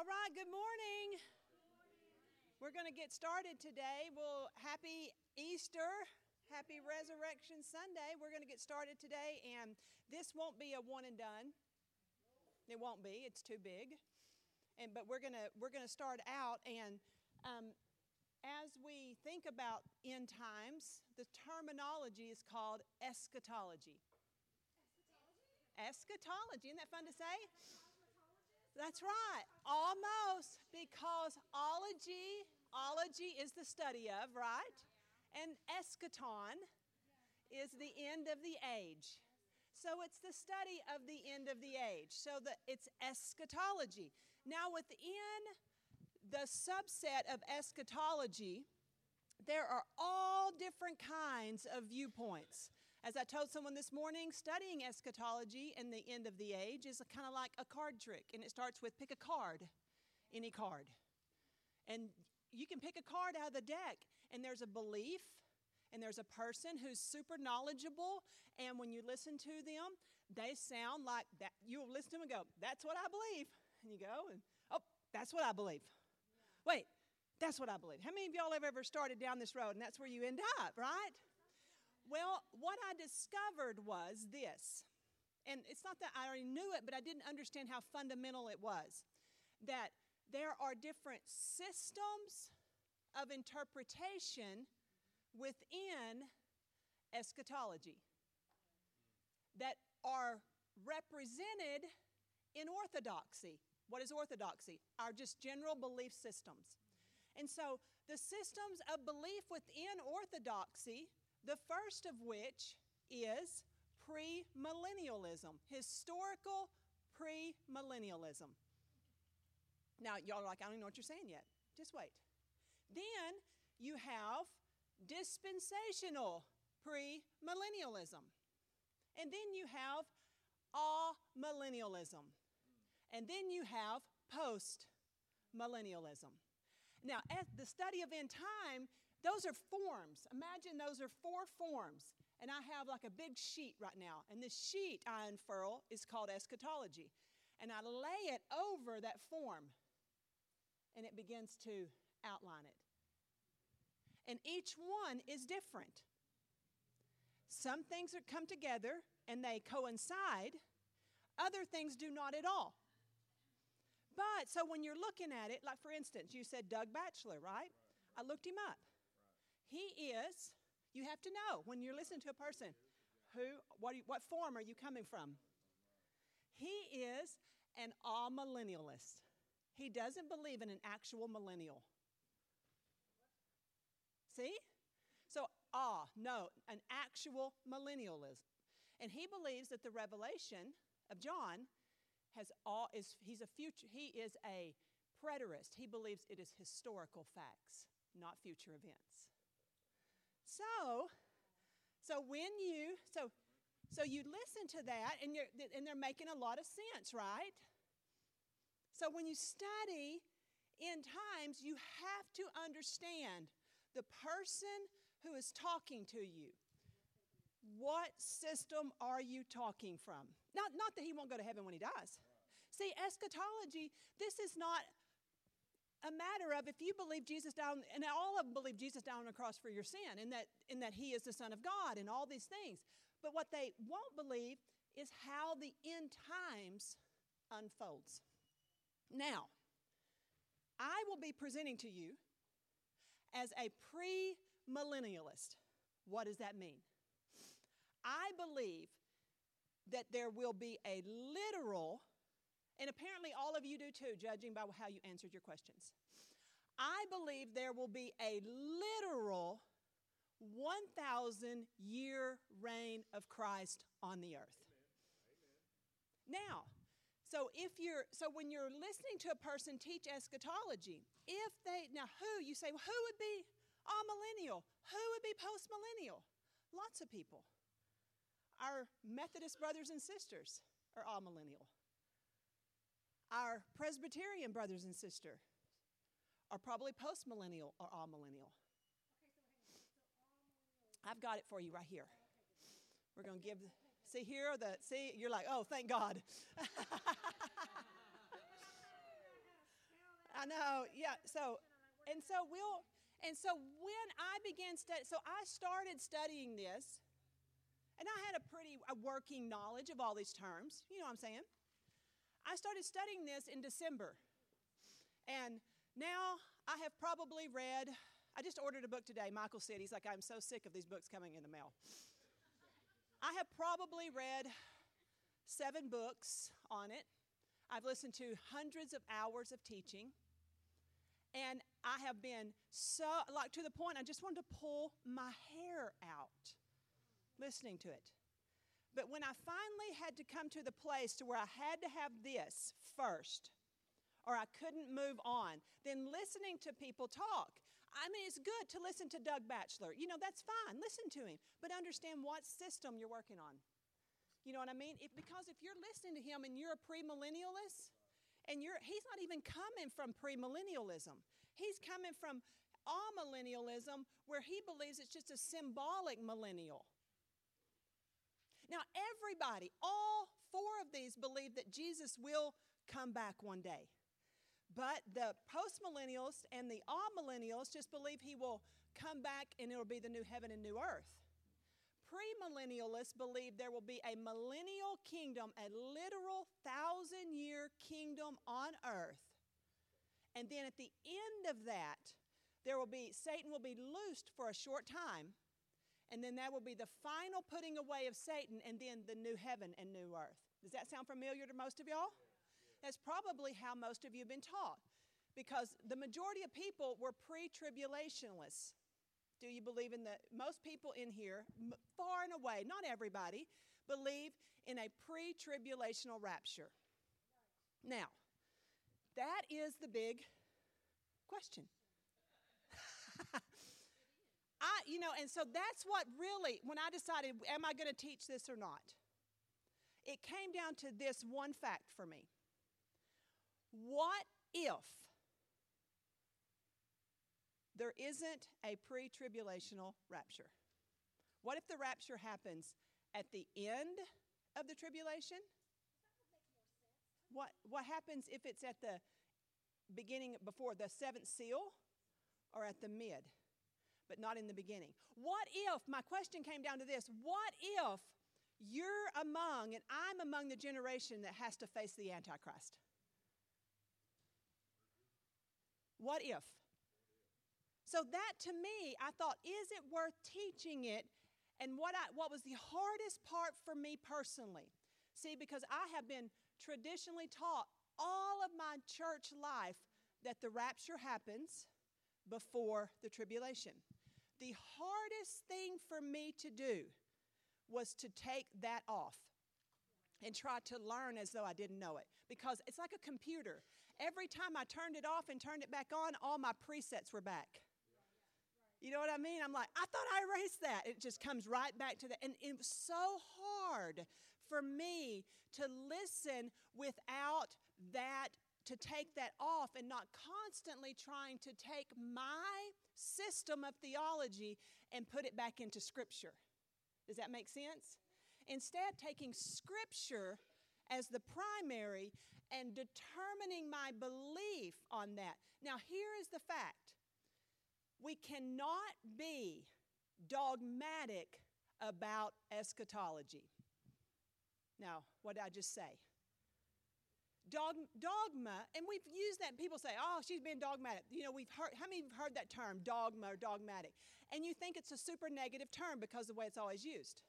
All right, good morning. We're going to get started today. Well, happy Easter. Happy Resurrection Sunday. We're going to get started today, and this won't be a one and done. It won't be. It's too big. And but we're going to we're to start out and um, as we think about end times, the terminology is called eschatology. Eschatology. Isn't that fun to say? That's right. Almost because ology, ology is the study of, right? And eschaton is the end of the age. So it's the study of the end of the age. So that it's eschatology. Now within the subset of eschatology, there are all different kinds of viewpoints. As I told someone this morning, studying eschatology and the end of the age is kind of like a card trick, and it starts with pick a card, any card. And you can pick a card out of the deck, and there's a belief, and there's a person who's super knowledgeable, and when you listen to them, they sound like that. You'll listen to them and go, That's what I believe. And you go, and oh, that's what I believe. Wait, that's what I believe. How many of y'all have ever started down this road and that's where you end up, right? Well, what I discovered was this, and it's not that I already knew it, but I didn't understand how fundamental it was that there are different systems of interpretation within eschatology that are represented in orthodoxy. What is orthodoxy? Our just general belief systems. And so the systems of belief within orthodoxy the first of which is premillennialism, historical premillennialism. Now, y'all are like, I don't even know what you're saying yet. Just wait. Then you have dispensational premillennialism. And then you have amillennialism. And then you have post millennialism. Now, at the study of end time those are forms. Imagine those are four forms. And I have like a big sheet right now. And this sheet I unfurl is called eschatology. And I lay it over that form. And it begins to outline it. And each one is different. Some things are come together and they coincide, other things do not at all. But so when you're looking at it, like for instance, you said Doug Batchelor, right? I looked him up. He is, you have to know when you're listening to a person, who, what, you, what form are you coming from? He is an amillennialist. He doesn't believe in an actual millennial. See? So, ah, no, an actual millennialism. And he believes that the revelation of John has all is he's a future he is a preterist. He believes it is historical facts, not future events. So, so when you so so you listen to that and you're and they're making a lot of sense, right? So when you study in times, you have to understand the person who is talking to you. What system are you talking from? Not, not that he won't go to heaven when he dies. See, eschatology, this is not a matter of if you believe Jesus down, and all of them believe Jesus down on the cross for your sin, and that, and that He is the Son of God, and all these things. But what they won't believe is how the end times unfolds. Now, I will be presenting to you as a premillennialist. What does that mean? I believe that there will be a literal and apparently, all of you do too, judging by how you answered your questions. I believe there will be a literal 1,000 year reign of Christ on the earth. Amen. Now, so if you're so when you're listening to a person teach eschatology, if they now who you say well, who would be amillennial? Who would be postmillennial? Lots of people. Our Methodist brothers and sisters are amillennial. Our Presbyterian brothers and sisters are probably postmillennial or amillennial. I've got it for you right here. We're going to give, see here, the, see, you're like, oh, thank God. I know. Yeah. So, and so we'll, and so when I began studying, so I started studying this, and I had a pretty a working knowledge of all these terms. You know what I'm saying? I started studying this in December, and now I have probably read. I just ordered a book today. Michael said he's like, I'm so sick of these books coming in the mail. I have probably read seven books on it. I've listened to hundreds of hours of teaching. And I have been so, like, to the point I just wanted to pull my hair out listening to it. But when I finally had to come to the place to where I had to have this first, or I couldn't move on, then listening to people talk. I mean, it's good to listen to Doug Batchelor. You know, that's fine. Listen to him. But understand what system you're working on. You know what I mean? If, because if you're listening to him and you're a premillennialist, and you're, he's not even coming from premillennialism. He's coming from amillennialism, where he believes it's just a symbolic millennial. Now, everybody, all four of these believe that Jesus will come back one day. But the postmillennialists and the amillennials just believe he will come back and it'll be the new heaven and new earth premillennialists believe there will be a millennial kingdom, a literal thousand year kingdom on earth. And then at the end of that, there will be Satan will be loosed for a short time. And then that will be the final putting away of Satan and then the new heaven and new earth. Does that sound familiar to most of y'all? That's probably how most of you have been taught because the majority of people were pre tribulationists. Do you believe in the, most people in here, far and away, not everybody, believe in a pre tribulational rapture. Now, that is the big question. I, you know, and so that's what really, when I decided, am I going to teach this or not? It came down to this one fact for me. What if there isn't a pre tribulational rapture? What if the rapture happens at the end of the tribulation? What, what happens if it's at the beginning before the seventh seal or at the mid, but not in the beginning? What if, my question came down to this what if you're among and I'm among the generation that has to face the Antichrist? What if? So that to me, I thought, is it worth teaching it? And what, I, what was the hardest part for me personally? See, because I have been traditionally taught all of my church life that the rapture happens before the tribulation. The hardest thing for me to do was to take that off and try to learn as though I didn't know it. Because it's like a computer. Every time I turned it off and turned it back on, all my presets were back. You know what I mean? I'm like, I thought I erased that. It just comes right back to that. And it was so hard for me to listen without that, to take that off and not constantly trying to take my system of theology and put it back into Scripture. Does that make sense? Instead, taking Scripture as the primary and determining my belief on that. Now, here is the fact we cannot be dogmatic about eschatology. Now, what did I just say? Dogma, and we've used that. People say, "Oh, she's been dogmatic." You know, we've heard. How many have heard that term, dogma or dogmatic? And you think it's a super negative term because of the way it's always used.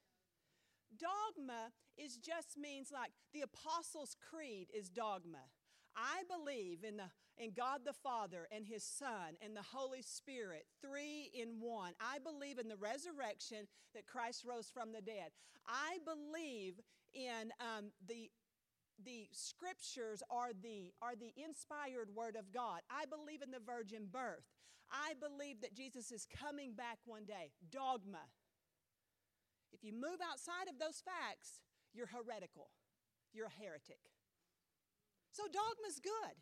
Dogma is just means like the Apostles' Creed is dogma. I believe in, the, in God the Father and His Son and the Holy Spirit, three in one. I believe in the resurrection that Christ rose from the dead. I believe in um, the the scriptures are the are the inspired word of God. I believe in the virgin birth. I believe that Jesus is coming back one day. Dogma. If you move outside of those facts, you're heretical. You're a heretic. So dogma's good.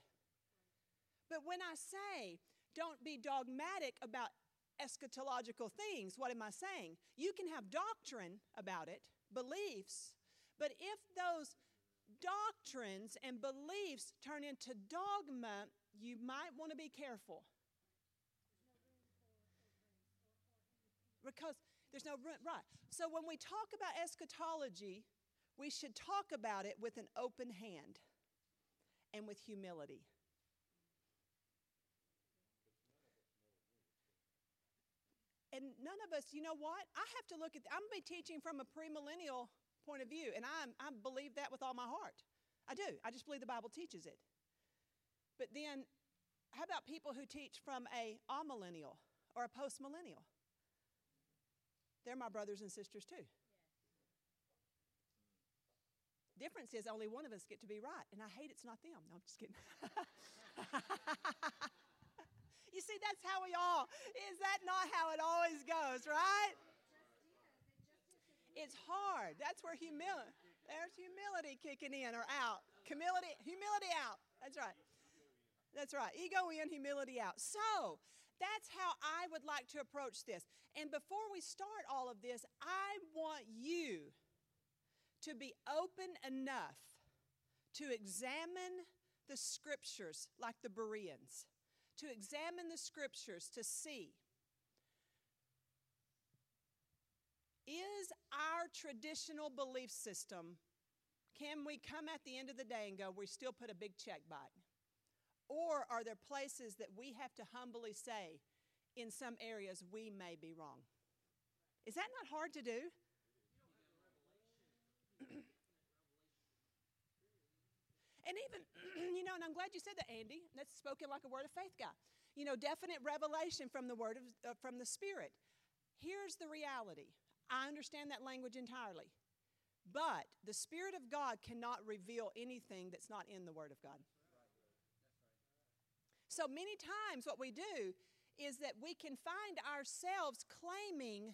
But when I say don't be dogmatic about eschatological things, what am I saying? You can have doctrine about it, beliefs, but if those doctrines and beliefs turn into dogma, you might want to be careful. Because there's no room, right. So when we talk about eschatology, we should talk about it with an open hand and with humility. And none of us, you know what? I have to look at, I'm going to be teaching from a premillennial point of view, and I, I believe that with all my heart. I do. I just believe the Bible teaches it. But then, how about people who teach from a amillennial or a postmillennial? They're my brothers and sisters too. Difference is only one of us get to be right, and I hate it's not them. No, I'm just kidding. you see, that's how we all. Is that not how it always goes, right? It's hard. That's where humility. There's humility kicking in or out. Humility, humility out. That's right. That's right. Ego in, humility out. So that's how I would like to approach this. And before we start all of this, I want you to be open enough to examine the scriptures like the Bereans, to examine the scriptures to see is our traditional belief system, can we come at the end of the day and go, we still put a big check by it? Or are there places that we have to humbly say, in some areas, we may be wrong? Is that not hard to do? and even, you know, and I'm glad you said that, Andy. That's spoken like a word of faith guy. You know, definite revelation from the word of, uh, from the Spirit. Here's the reality. I understand that language entirely. But the Spirit of God cannot reveal anything that's not in the Word of God. So many times, what we do is that we can find ourselves claiming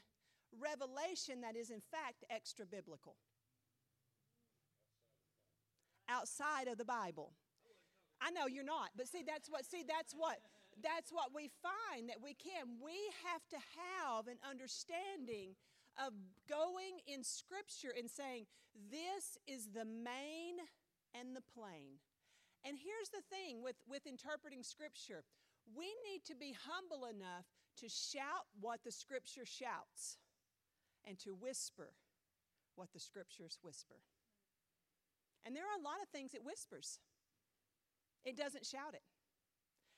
revelation that is, in fact, extra biblical outside of the Bible. I know you're not, but see, that's what, see, that's what, that's what we find that we can. We have to have an understanding of going in Scripture and saying, This is the main and the plain. And here's the thing with, with interpreting Scripture we need to be humble enough to shout what the Scripture shouts and to whisper what the Scriptures whisper. And there are a lot of things it whispers, it doesn't shout it.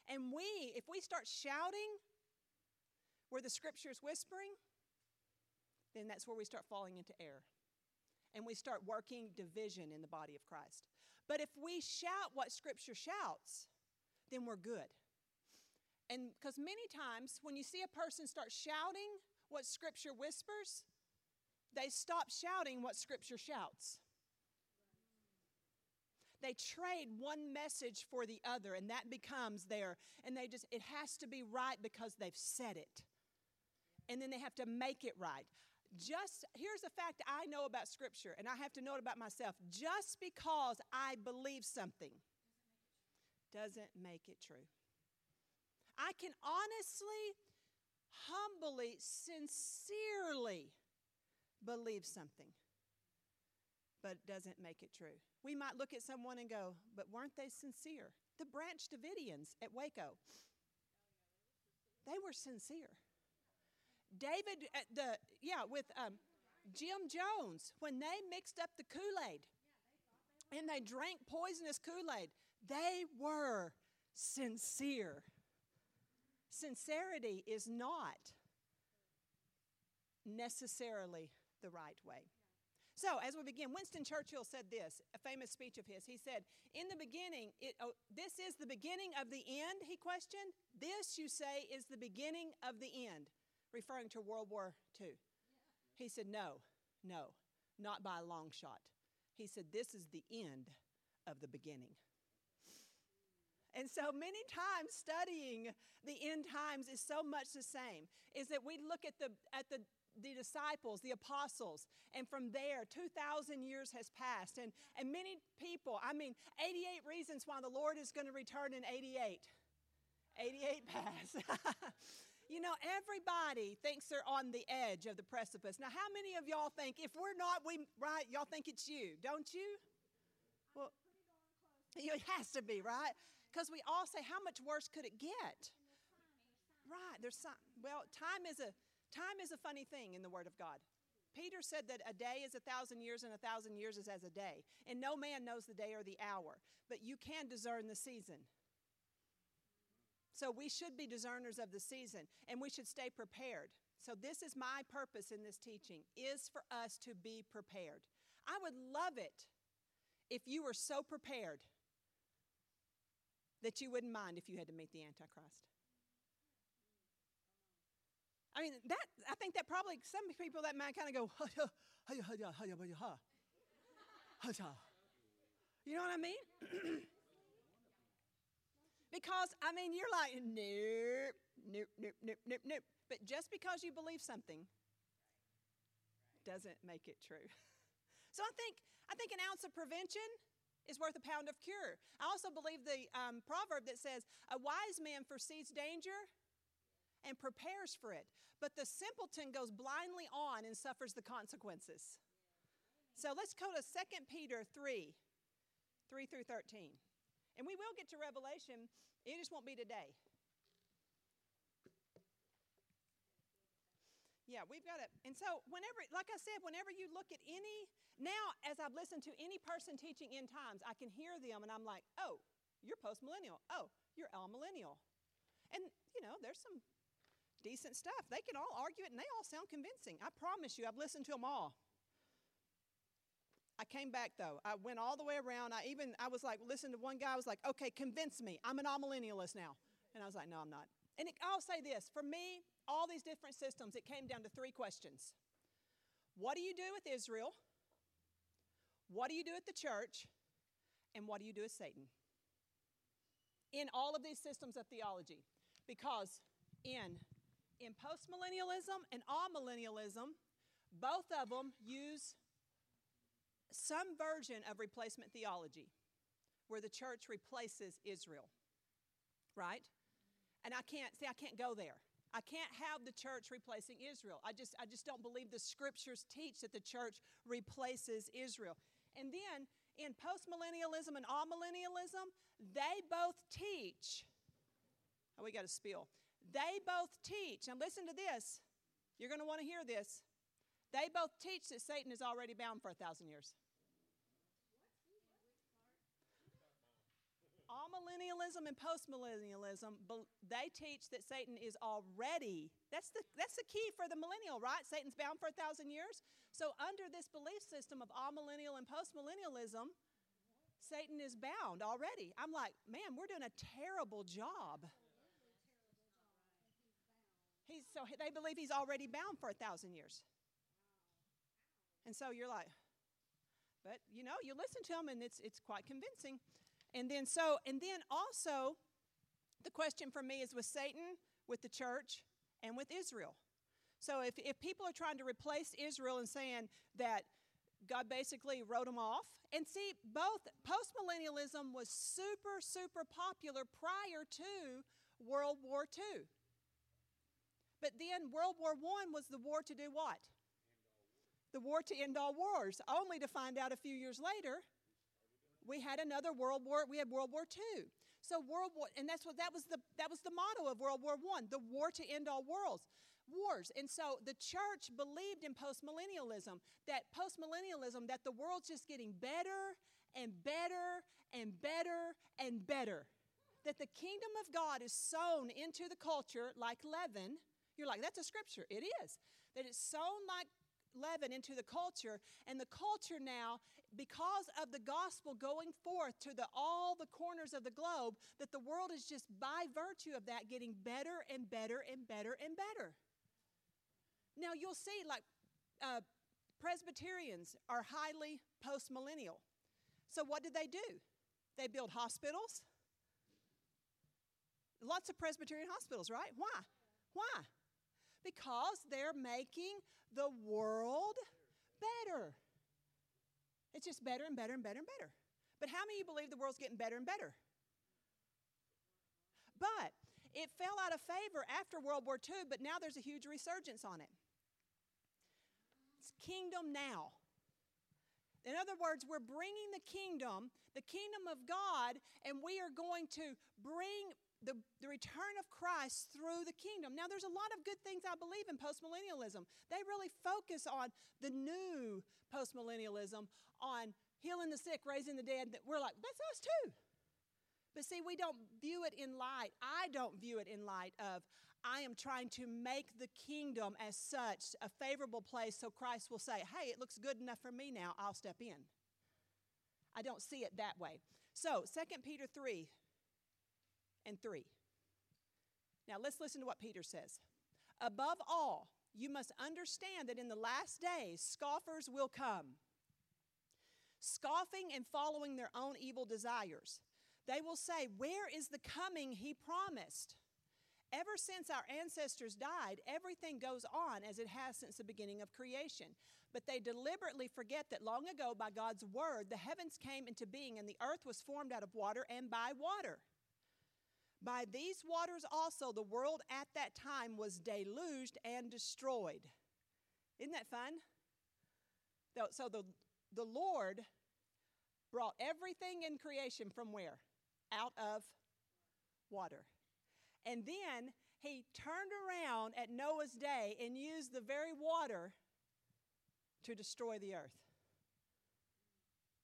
And we, if we start shouting where the Scripture is whispering, then that's where we start falling into error. And we start working division in the body of Christ. But if we shout what Scripture shouts, then we're good. And because many times when you see a person start shouting what Scripture whispers, they stop shouting what Scripture shouts. They trade one message for the other, and that becomes their, and they just, it has to be right because they've said it. And then they have to make it right just here's a fact I know about Scripture, and I have to know it about myself. Just because I believe something doesn't make it true. I can honestly, humbly, sincerely believe something, but it doesn't make it true. We might look at someone and go, but weren't they sincere? The Branch Davidians at Waco, they were sincere. David, uh, the yeah, with um, Jim Jones, when they mixed up the Kool Aid and they drank poisonous Kool Aid, they were sincere. Sincerity is not necessarily the right way. So, as we begin, Winston Churchill said this, a famous speech of his. He said, In the beginning, it, oh, this is the beginning of the end, he questioned. This, you say, is the beginning of the end referring to World War II. He said, No, no, not by a long shot. He said, This is the end of the beginning. And so many times studying the end times is so much the same. Is that we look at the at the the disciples, the apostles, and from there, 2,000 years has passed. And, and many people, I mean, 88 reasons why the Lord is going to return in 88. 88 pass. You know, everybody thinks they're on the edge of the precipice. Now, how many of y'all think if we're not, we right, y'all think it's you, don't you? Well, it has to be, right? Because we all say, how much worse could it get? Right. There's some. Well, time is a time is a funny thing in the Word of God. Peter said that a day is a thousand years and a thousand years is as a day. And no man knows the day or the hour, but you can discern the season. So we should be discerners of the season and we should stay prepared. So this is my purpose in this teaching is for us to be prepared. I would love it if you were so prepared that you wouldn't mind if you had to meet the antichrist. I mean, that I think that probably some people that might kind of go, you know what I mean? because I mean, you're like, nope, nope, nope, nope, nope, nope. But just because you believe something doesn't make it true. so I think I think an ounce of prevention is worth a pound of cure. I also believe the um, proverb that says, "A wise man foresees danger." and prepares for it. But the simpleton goes blindly on and suffers the consequences. So let's go to 2 Peter 3 3 through 13. And we will get to Revelation, it just won't be today. Yeah, we've got it. And so, whenever, like I said, whenever you look at any, now as I've listened to any person teaching end times, I can hear them and I'm like, oh, you're post millennial. Oh, you're millennial. And, you know, there's some decent stuff. They can all argue it and they all sound convincing. I promise you, I've listened to them all. I came back though. I went all the way around. I even I was like, listen to one guy. I was like, okay, convince me. I'm an amillennialist now. And I was like, no, I'm not. And it, I'll say this: for me, all these different systems, it came down to three questions. What do you do with Israel? What do you do with the church? And what do you do with Satan? In all of these systems of theology, because in in postmillennialism and amillennialism, both of them use some version of replacement theology where the church replaces Israel. Right? And I can't see I can't go there. I can't have the church replacing Israel. I just I just don't believe the scriptures teach that the church replaces Israel. And then in postmillennialism and amillennialism, they both teach. Oh, we got a spill. They both teach, and listen to this, you're going to want to hear this. They both teach that Satan is already bound for a thousand years. Amillennialism and postmillennialism, they teach that Satan is already, that's the, that's the key for the millennial, right? Satan's bound for a thousand years. So, under this belief system of amillennial and postmillennialism, Satan is bound already. I'm like, man, we're doing a terrible job. He's, so they believe he's already bound for a thousand years. And so you're like, but you know, you listen to him and it's, it's quite convincing. And then so, and then also, the question for me is with Satan, with the church, and with Israel. So if, if people are trying to replace Israel and saying that God basically wrote them off, and see, both postmillennialism was super, super popular prior to World War II. But then World War I was the war to do what? The war to end all wars, only to find out a few years later we had another World War, we had World War II. So World War, and that's what that was the that was the motto of World War I, the war to end all worlds wars. And so the church believed in postmillennialism, that postmillennialism, that the world's just getting better and better and better and better. That the kingdom of God is sown into the culture like leaven, you're like, that's a scripture. It is. That it's sown like leaven into the culture, and the culture now, because of the gospel going forth to the, all the corners of the globe, that the world is just by virtue of that getting better and better and better and better. Now you'll see, like uh, Presbyterians are highly postmillennial. So what did they do? They build hospitals. Lots of Presbyterian hospitals, right? Why? Why? Because they're making the world better. It's just better and better and better and better. But how many of you believe the world's getting better and better? But it fell out of favor after World War II, but now there's a huge resurgence on it. It's kingdom now. In other words, we're bringing the kingdom, the kingdom of God, and we are going to bring the, the return of Christ through the kingdom. Now, there's a lot of good things I believe in postmillennialism. They really focus on the new postmillennialism, on healing the sick, raising the dead. That we're like, that's us too. But see, we don't view it in light. I don't view it in light of I am trying to make the kingdom as such a favorable place so Christ will say, hey, it looks good enough for me now, I'll step in. I don't see it that way. So, 2 Peter 3 and 3. Now, let's listen to what Peter says. Above all, you must understand that in the last days, scoffers will come, scoffing and following their own evil desires. They will say, Where is the coming he promised? Ever since our ancestors died, everything goes on as it has since the beginning of creation. But they deliberately forget that long ago, by God's word, the heavens came into being and the earth was formed out of water and by water. By these waters also, the world at that time was deluged and destroyed. Isn't that fun? So the, the Lord brought everything in creation from where? Out of water. And then he turned around at Noah's day and used the very water to destroy the earth.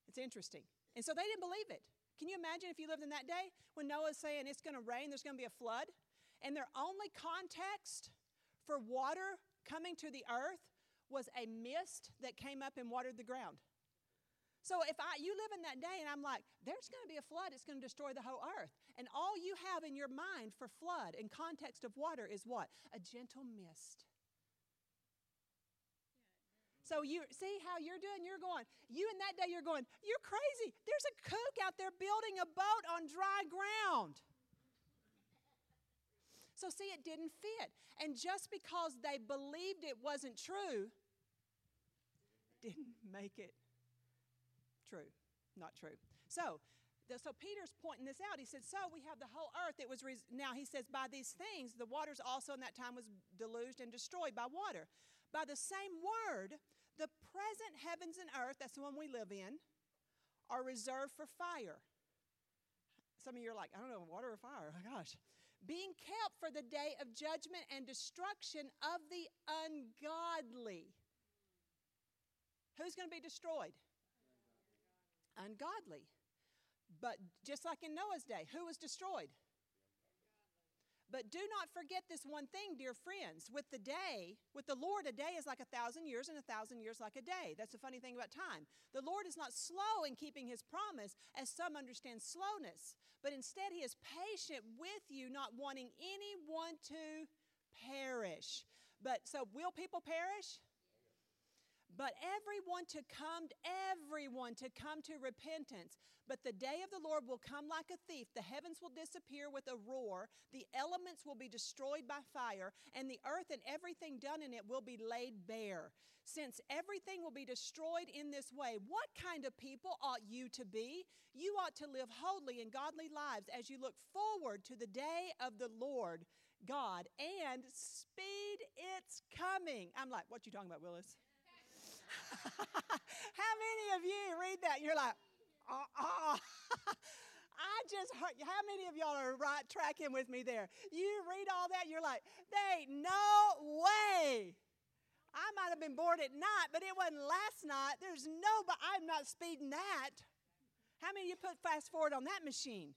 It's interesting. And so they didn't believe it. Can you imagine if you lived in that day when Noah's saying it's going to rain, there's going to be a flood? And their only context for water coming to the earth was a mist that came up and watered the ground. So if I you live in that day and I'm like, there's going to be a flood, it's going to destroy the whole earth. And all you have in your mind for flood in context of water is what? A gentle mist. So you see how you're doing? You're going, you in that day, you're going, you're crazy. There's a kook out there building a boat on dry ground. So, see, it didn't fit. And just because they believed it wasn't true, didn't make it true. Not true. So, so Peter's pointing this out. He said, "So we have the whole earth. It was res- now." He says, "By these things, the waters also in that time was deluged and destroyed by water. By the same word, present heavens and earth, that's the one we live in, are reserved for fire." Some of you are like, "I don't know, water or fire." Oh gosh, being kept for the day of judgment and destruction of the ungodly. Who's going to be destroyed? ungodly. But just like in Noah's day, who was destroyed? But do not forget this one thing, dear friends. With the day, with the Lord, a day is like a thousand years, and a thousand years like a day. That's the funny thing about time. The Lord is not slow in keeping his promise, as some understand slowness, but instead he is patient with you, not wanting anyone to perish. But so, will people perish? But everyone to come everyone to come to repentance. But the day of the lord will come like a thief. The heavens will disappear with a roar. The elements will be destroyed by fire and the earth and everything done in it will be laid bare. Since everything will be destroyed in this way what kind of people ought you to be? You ought to live holy and godly lives as you look forward to the day of the lord god and speed its coming. I'm like what you talking about willis how many of you read that? You're like, uh. I just heard, how many of y'all are right tracking with me there? You read all that, you're like, there ain't no way. I might have been bored at night, but it wasn't last night. There's no, but I'm not speeding that. How many you put fast forward on that machine?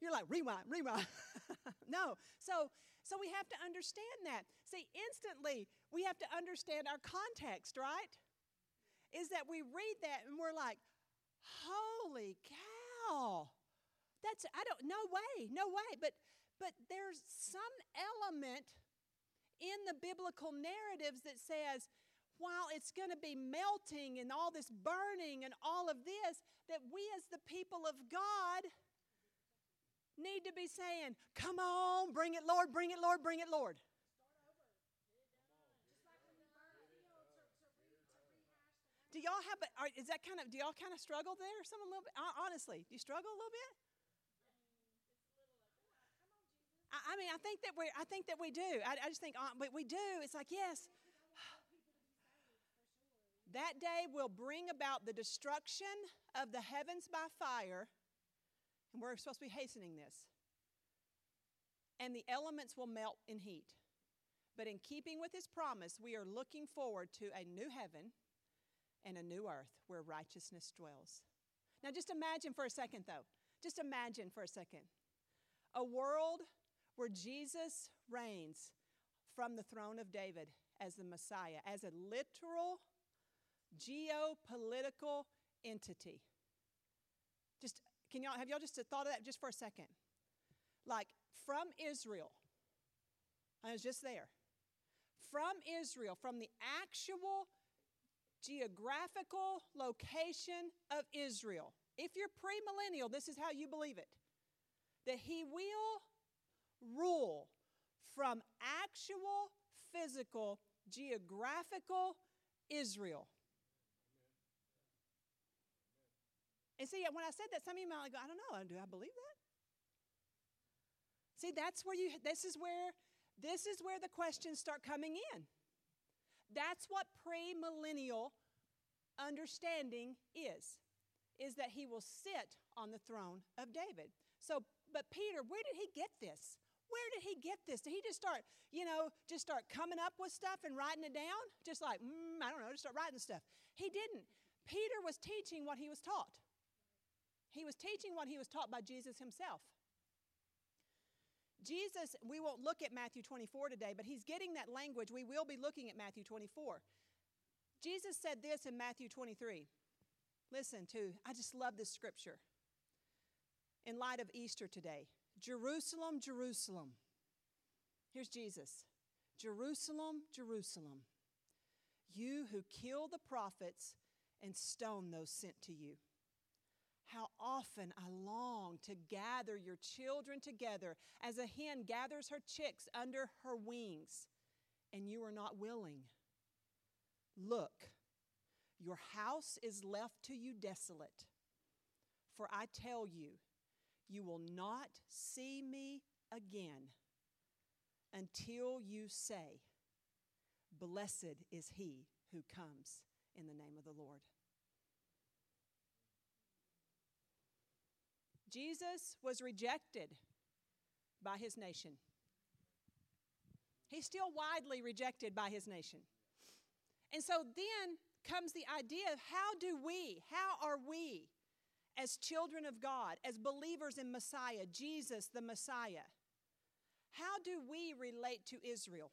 You're like, rewind, rewind. no. So, so we have to understand that. See, instantly, we have to understand our context, right? Is that we read that and we're like, holy cow. That's, I don't, no way, no way. But, but there's some element in the biblical narratives that says, while it's going to be melting and all this burning and all of this, that we as the people of God need to be saying, Come on, bring it, Lord, bring it, Lord, bring it, Lord. Do y'all have, are, is that kind of, do y'all kind of struggle there? Some a little bit, honestly, do you struggle a little bit? I, mean, I think that we, I think that we do. I, I just think uh, we, we do. It's like yes, That day will bring about the destruction of the heavens by fire, and we're supposed to be hastening this. And the elements will melt in heat. But in keeping with his promise, we are looking forward to a new heaven and a new earth where righteousness dwells. Now, just imagine for a second, though. Just imagine for a second a world where Jesus reigns from the throne of David as the Messiah, as a literal geopolitical entity. Just can y'all have y'all just thought of that just for a second? Like from Israel, I was just there. From Israel, from the actual geographical location of Israel. If you're premillennial, this is how you believe it that he will rule from actual physical geographical Israel. And see, when I said that, some of you might go, I don't know, do I believe that? See, that's where you, this is where, this is where the questions start coming in. That's what premillennial understanding is, is that he will sit on the throne of David. So, but Peter, where did he get this? Where did he get this? Did he just start, you know, just start coming up with stuff and writing it down? Just like, mm, I don't know, just start writing stuff. He didn't. Peter was teaching what he was taught. He was teaching what he was taught by Jesus himself. Jesus, we won't look at Matthew 24 today, but he's getting that language. We will be looking at Matthew 24. Jesus said this in Matthew 23. Listen to, I just love this scripture. In light of Easter today, Jerusalem, Jerusalem. Here's Jesus Jerusalem, Jerusalem, you who kill the prophets and stone those sent to you. How often I long to gather your children together as a hen gathers her chicks under her wings, and you are not willing. Look, your house is left to you desolate. For I tell you, you will not see me again until you say, Blessed is he who comes in the name of the Lord. Jesus was rejected by his nation. He's still widely rejected by his nation. And so then comes the idea of how do we, how are we, as children of God, as believers in Messiah, Jesus the Messiah, how do we relate to Israel?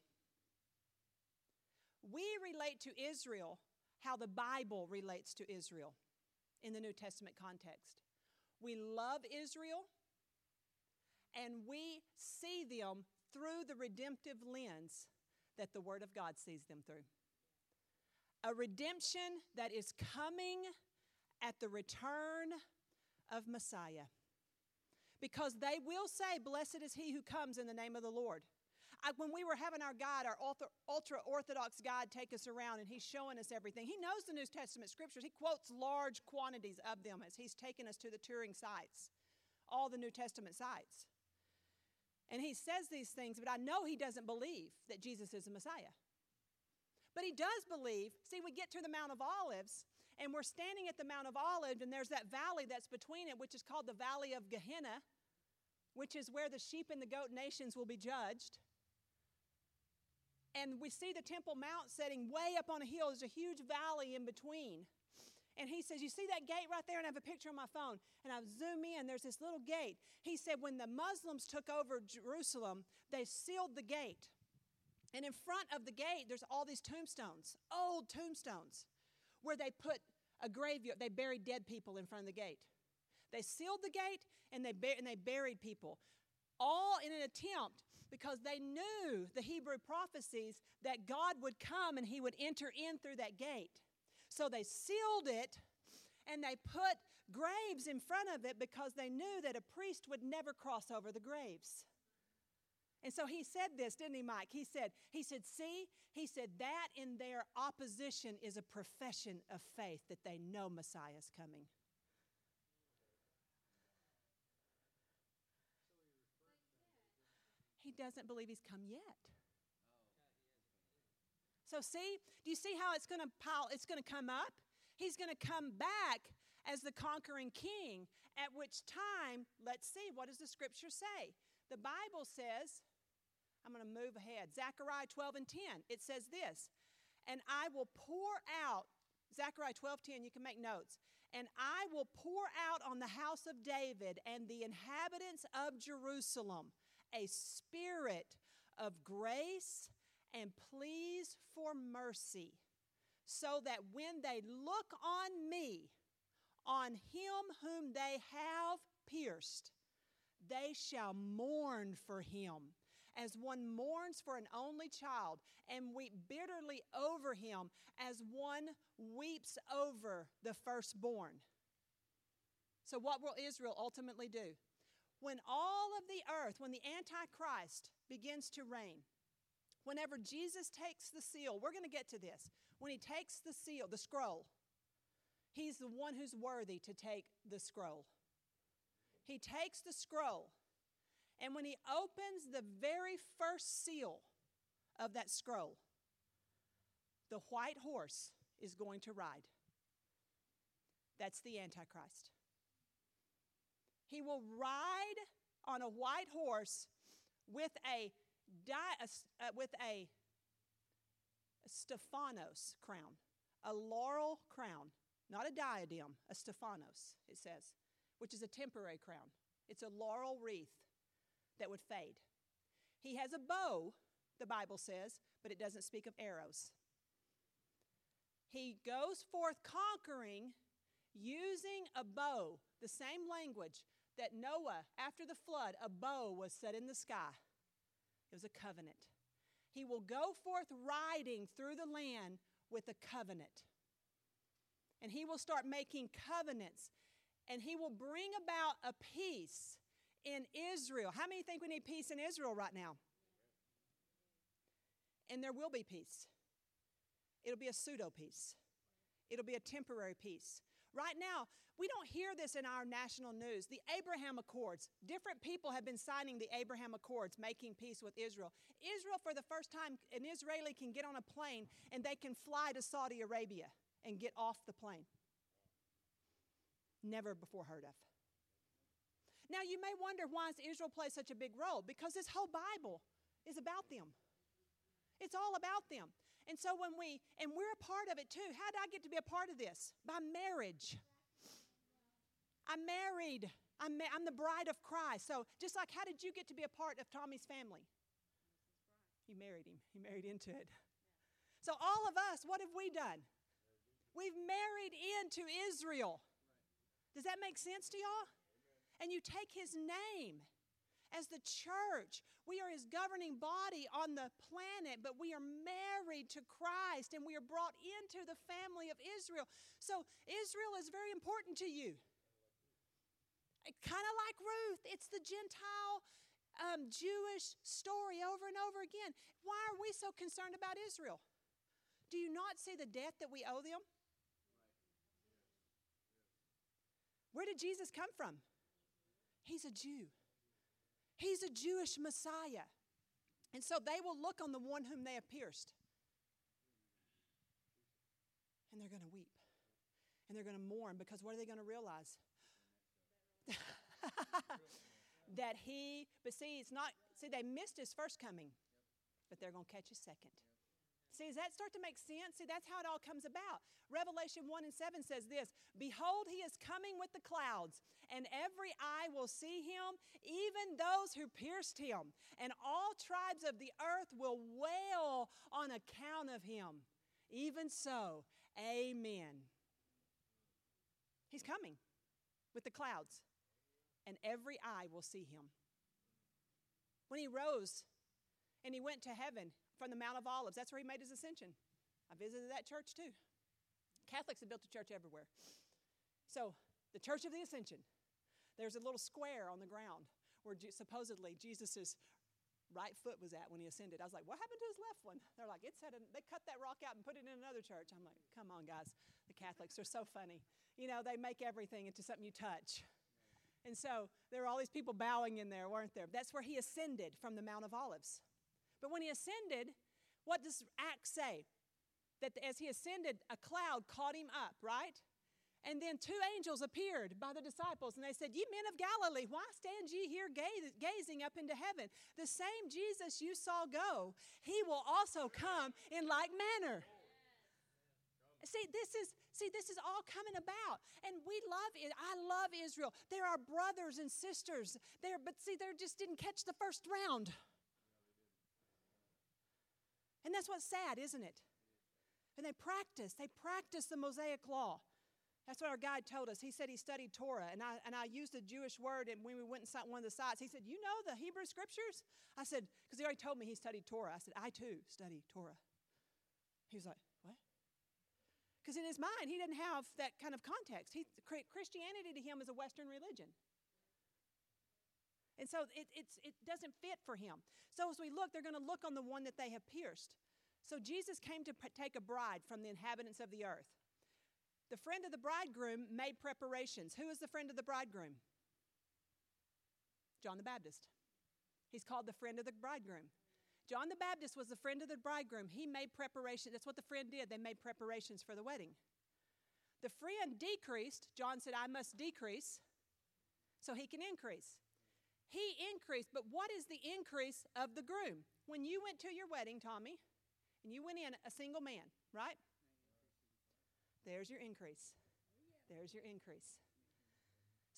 We relate to Israel how the Bible relates to Israel in the New Testament context. We love Israel and we see them through the redemptive lens that the Word of God sees them through. A redemption that is coming at the return of Messiah. Because they will say, Blessed is he who comes in the name of the Lord. I, when we were having our guide, our ultra Orthodox guide, take us around and he's showing us everything, he knows the New Testament scriptures. He quotes large quantities of them as he's taking us to the touring sites, all the New Testament sites. And he says these things, but I know he doesn't believe that Jesus is the Messiah. But he does believe, see, we get to the Mount of Olives, and we're standing at the Mount of Olives, and there's that valley that's between it, which is called the Valley of Gehenna, which is where the sheep and the goat nations will be judged and we see the Temple Mount setting way up on a hill. There's a huge valley in between. And he says, You see that gate right there? And I have a picture on my phone. And I zoom in, there's this little gate. He said, When the Muslims took over Jerusalem, they sealed the gate. And in front of the gate, there's all these tombstones, old tombstones, where they put a graveyard, they buried dead people in front of the gate. They sealed the gate and they, and they buried people, all in an attempt because they knew the Hebrew prophecies that God would come and he would enter in through that gate. So they sealed it and they put graves in front of it because they knew that a priest would never cross over the graves. And so he said this, didn't he, Mike? He said, he said, see, he said that in their opposition is a profession of faith that they know Messiah is coming. He doesn't believe he's come yet. So see, do you see how it's going to pile it's going to come up? He's going to come back as the conquering king, at which time, let's see, what does the scripture say? The Bible says, I'm going to move ahead. Zechariah 12 and 10. It says this, and I will pour out Zechariah 12 10, you can make notes. And I will pour out on the house of David and the inhabitants of Jerusalem a spirit of grace and pleas for mercy, so that when they look on me, on him whom they have pierced, they shall mourn for him as one mourns for an only child and weep bitterly over him as one weeps over the firstborn. So, what will Israel ultimately do? When all of the earth, when the Antichrist begins to reign, whenever Jesus takes the seal, we're going to get to this. When he takes the seal, the scroll, he's the one who's worthy to take the scroll. He takes the scroll, and when he opens the very first seal of that scroll, the white horse is going to ride. That's the Antichrist. He will ride on a white horse with a, uh, with a Stephanos crown, a laurel crown, not a diadem, a Stephanos, it says, which is a temporary crown. It's a laurel wreath that would fade. He has a bow, the Bible says, but it doesn't speak of arrows. He goes forth conquering using a bow, the same language that Noah, after the flood, a bow was set in the sky. It was a covenant. He will go forth riding through the land with a covenant. And he will start making covenants. And he will bring about a peace in Israel. How many think we need peace in Israel right now? And there will be peace. It'll be a pseudo peace, it'll be a temporary peace. Right now, we don't hear this in our national news. The Abraham Accords, different people have been signing the Abraham Accords, making peace with Israel. Israel, for the first time, an Israeli can get on a plane and they can fly to Saudi Arabia and get off the plane. Never before heard of. Now, you may wonder why Israel plays such a big role because this whole Bible is about them. It's all about them. And so when we, and we're a part of it too. How did I get to be a part of this? By marriage. I'm married. I'm, ma- I'm the bride of Christ. So just like, how did you get to be a part of Tommy's family? He married him. He married into it. So all of us, what have we done? We've married into Israel. Does that make sense to y'all? And you take his name as the church. We are his governing body on the planet, but we are married to Christ and we are brought into the family of Israel. So Israel is very important to you. Kind of like Ruth, it's the Gentile um, Jewish story over and over again. Why are we so concerned about Israel? Do you not see the debt that we owe them? Where did Jesus come from? He's a Jew. He's a Jewish Messiah. And so they will look on the one whom they have pierced. And they're going to weep. And they're going to mourn because what are they going to realize? that he, but see, it's not, see, they missed his first coming, but they're going to catch his second. See, does that start to make sense? See, that's how it all comes about. Revelation 1 and 7 says this Behold, he is coming with the clouds, and every eye will see him, even those who pierced him, and all tribes of the earth will wail on account of him. Even so, amen. He's coming with the clouds, and every eye will see him. When he rose and he went to heaven, from the Mount of Olives. That's where he made his ascension. I visited that church too. Catholics have built a church everywhere. So, the Church of the Ascension, there's a little square on the ground where supposedly Jesus' right foot was at when he ascended. I was like, what happened to his left one? They're like, it's had a, they cut that rock out and put it in another church. I'm like, come on, guys. The Catholics are so funny. You know, they make everything into something you touch. And so there were all these people bowing in there, weren't there? That's where he ascended from the Mount of Olives. But when he ascended, what does Acts say? that as he ascended, a cloud caught him up, right? And then two angels appeared by the disciples, and they said, Ye men of Galilee, why stand ye here gazing up into heaven? The same Jesus you saw go, he will also come in like manner. See, this is see, this is all coming about. And we love it. I love Israel. They're our brothers and sisters. There, but see, they just didn't catch the first round. And that's what's sad, isn't it? And they practice, they practice the Mosaic law. That's what our guide told us. He said he studied Torah, and I, and I used a Jewish word, and when we went and one of the sites, he said, You know the Hebrew scriptures? I said, Because he already told me he studied Torah. I said, I too study Torah. He was like, What? Because in his mind, he didn't have that kind of context. He, Christianity to him is a Western religion. And so it, it doesn't fit for him. So as we look, they're going to look on the one that they have pierced. So Jesus came to take a bride from the inhabitants of the earth. The friend of the bridegroom made preparations. Who is the friend of the bridegroom? John the Baptist. He's called the friend of the bridegroom. John the Baptist was the friend of the bridegroom. He made preparations. That's what the friend did. They made preparations for the wedding. The friend decreased. John said, I must decrease so he can increase. He increased, but what is the increase of the groom? When you went to your wedding, Tommy, and you went in a single man, right? There's your increase. There's your increase.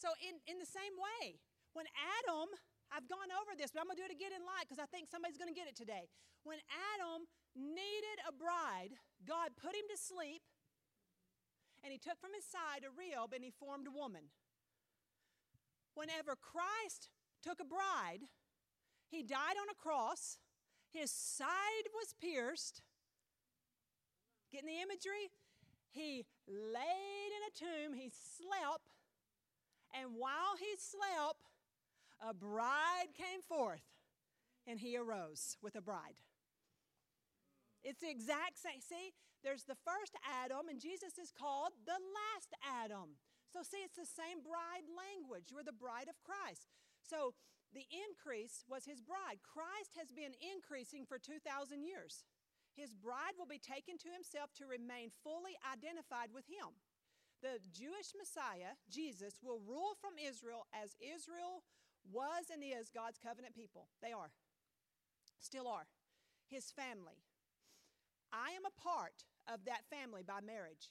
So, in, in the same way, when Adam, I've gone over this, but I'm going to do it again in light because I think somebody's going to get it today. When Adam needed a bride, God put him to sleep and he took from his side a rib and he formed a woman. Whenever Christ took a bride, he died on a cross, his side was pierced. Getting the imagery? He laid in a tomb, he slept, and while he slept, a bride came forth, and he arose with a bride. It's the exact same. See, there's the first Adam, and Jesus is called the last Adam. So, see, it's the same bride language. You're the bride of Christ. So, the increase was his bride. Christ has been increasing for 2,000 years. His bride will be taken to himself to remain fully identified with him. The Jewish Messiah, Jesus, will rule from Israel as Israel was and is God's covenant people. They are, still are. His family. I am a part of that family by marriage.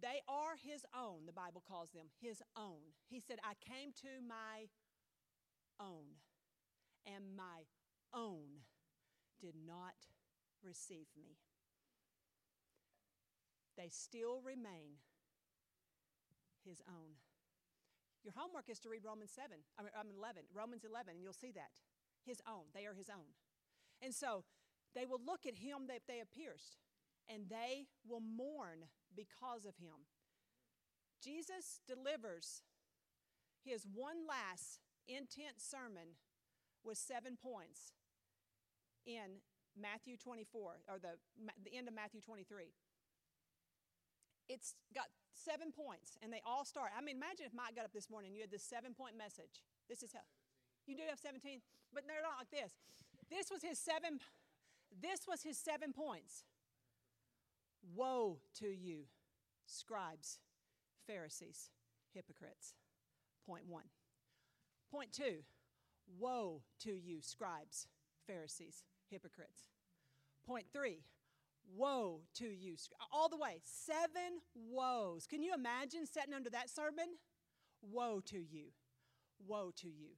They are his own, the Bible calls them, his own. He said, I came to my own, and my own did not receive me. They still remain his own. Your homework is to read Romans 7, I mean, 11, Romans 11, and you'll see that. His own. They are his own. And so they will look at him that they have pierced, and they will mourn because of him. Jesus delivers his one last intense sermon with seven points in Matthew 24, or the, the end of Matthew 23. It's got seven points, and they all start. I mean, imagine if Mike got up this morning and you had this seven point message. This is how. You do have 17, but they're not like this. This was his seven. This was his seven points. Woe to you, scribes, Pharisees, hypocrites. Point one. Point two. Woe to you, scribes, Pharisees, hypocrites. Point three, woe to you. All the way, seven woes. Can you imagine sitting under that sermon? Woe to you. Woe to you.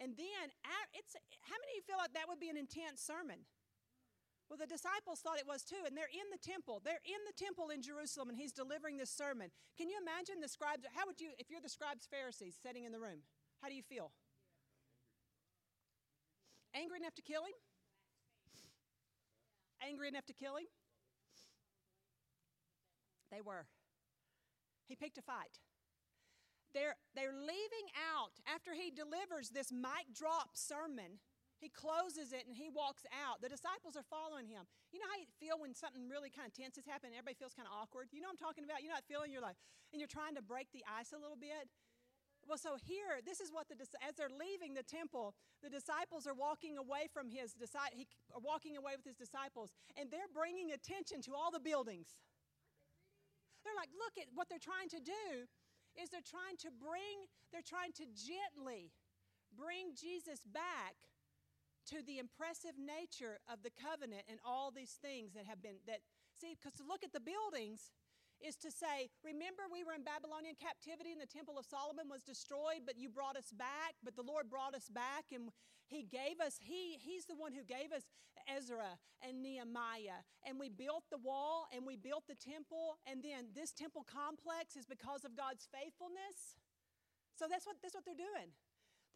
And then, it's, how many of you feel like that would be an intense sermon? Well, the disciples thought it was too, and they're in the temple. They're in the temple in Jerusalem, and he's delivering this sermon. Can you imagine the scribes? How would you, if you're the scribes, Pharisees sitting in the room, how do you feel? Angry enough to kill him? Angry enough to kill him? They were. He picked a fight. They're, they're leaving out, after he delivers this mic drop sermon, he closes it and he walks out. The disciples are following him. You know how you feel when something really kind of tense has happened everybody feels kind of awkward? You know I'm talking about? You know that feeling? You're like, and you're trying to break the ice a little bit? Well, so here, this is what the as they're leaving the temple, the disciples are walking away from his he, are walking away with his disciples, and they're bringing attention to all the buildings. They're like, look at what they're trying to do is they're trying to bring, they're trying to gently bring Jesus back to the impressive nature of the covenant and all these things that have been that see because to look at the buildings is to say, Remember, we were in Babylonian captivity and the temple of Solomon was destroyed, but you brought us back. But the Lord brought us back and He gave us, he, He's the one who gave us Ezra and Nehemiah. And we built the wall and we built the temple. And then this temple complex is because of God's faithfulness. So that's what, that's what they're doing.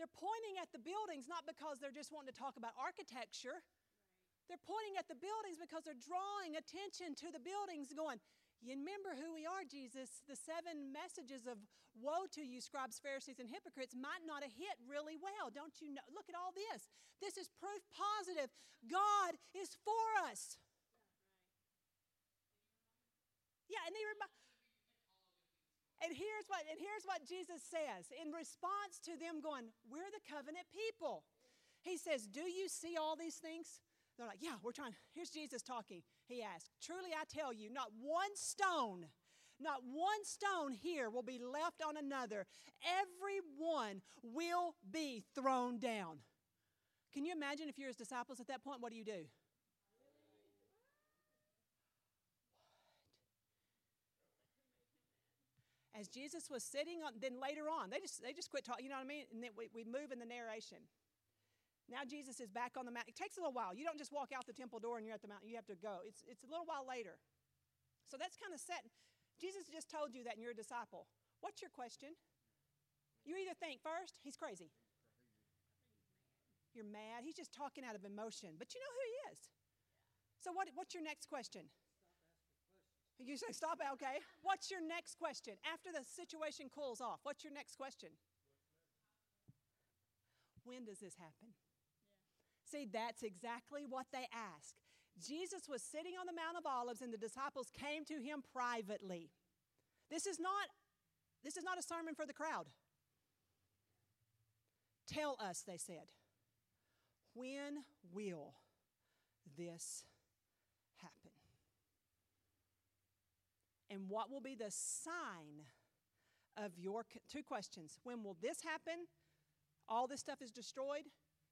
They're pointing at the buildings not because they're just wanting to talk about architecture. They're pointing at the buildings because they're drawing attention to the buildings, going, you remember who we are, Jesus. The seven messages of woe to you, scribes, Pharisees, and hypocrites, might not have hit really well. Don't you know? Look at all this. This is proof positive. God is for us. Yeah, and they remind. And here's what and here's what Jesus says in response to them going, "We're the covenant people." He says, "Do you see all these things?" They're like, Yeah, we're trying. Here's Jesus talking. He asked, Truly I tell you, not one stone, not one stone here will be left on another. Every one will be thrown down. Can you imagine if you're his disciples at that point? What do you do? As Jesus was sitting on, then later on, they just they just quit talking. You know what I mean? And then we, we move in the narration. Now Jesus is back on the mountain. It takes a little while. You don't just walk out the temple door and you're at the mountain. You have to go. It's, it's a little while later. So that's kind of set. Jesus just told you that and you're a disciple. What's your question? You either think first, he's crazy. You're mad. He's just talking out of emotion. But you know who he is. So what, what's your next question? You say, stop, it, okay. What's your next question? After the situation cools off, what's your next question? When does this happen? See, that's exactly what they ask. Jesus was sitting on the Mount of Olives and the disciples came to him privately. This is not this is not a sermon for the crowd. Tell us, they said. When will this happen? And what will be the sign of your two questions? When will this happen? All this stuff is destroyed.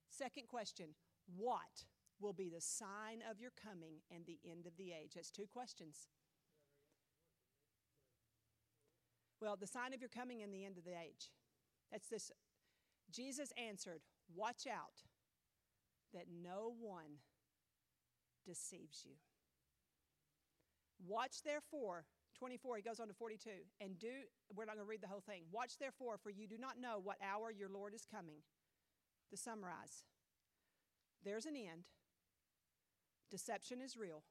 Second question What will be the sign of your coming and the end of the age? That's two questions. Well, the sign of your coming and the end of the age. That's this. Jesus answered, Watch out that no one deceives you. Watch therefore, 24, he goes on to 42, and do, we're not going to read the whole thing. Watch therefore, for you do not know what hour your Lord is coming. To summarize, there's an end, deception is real,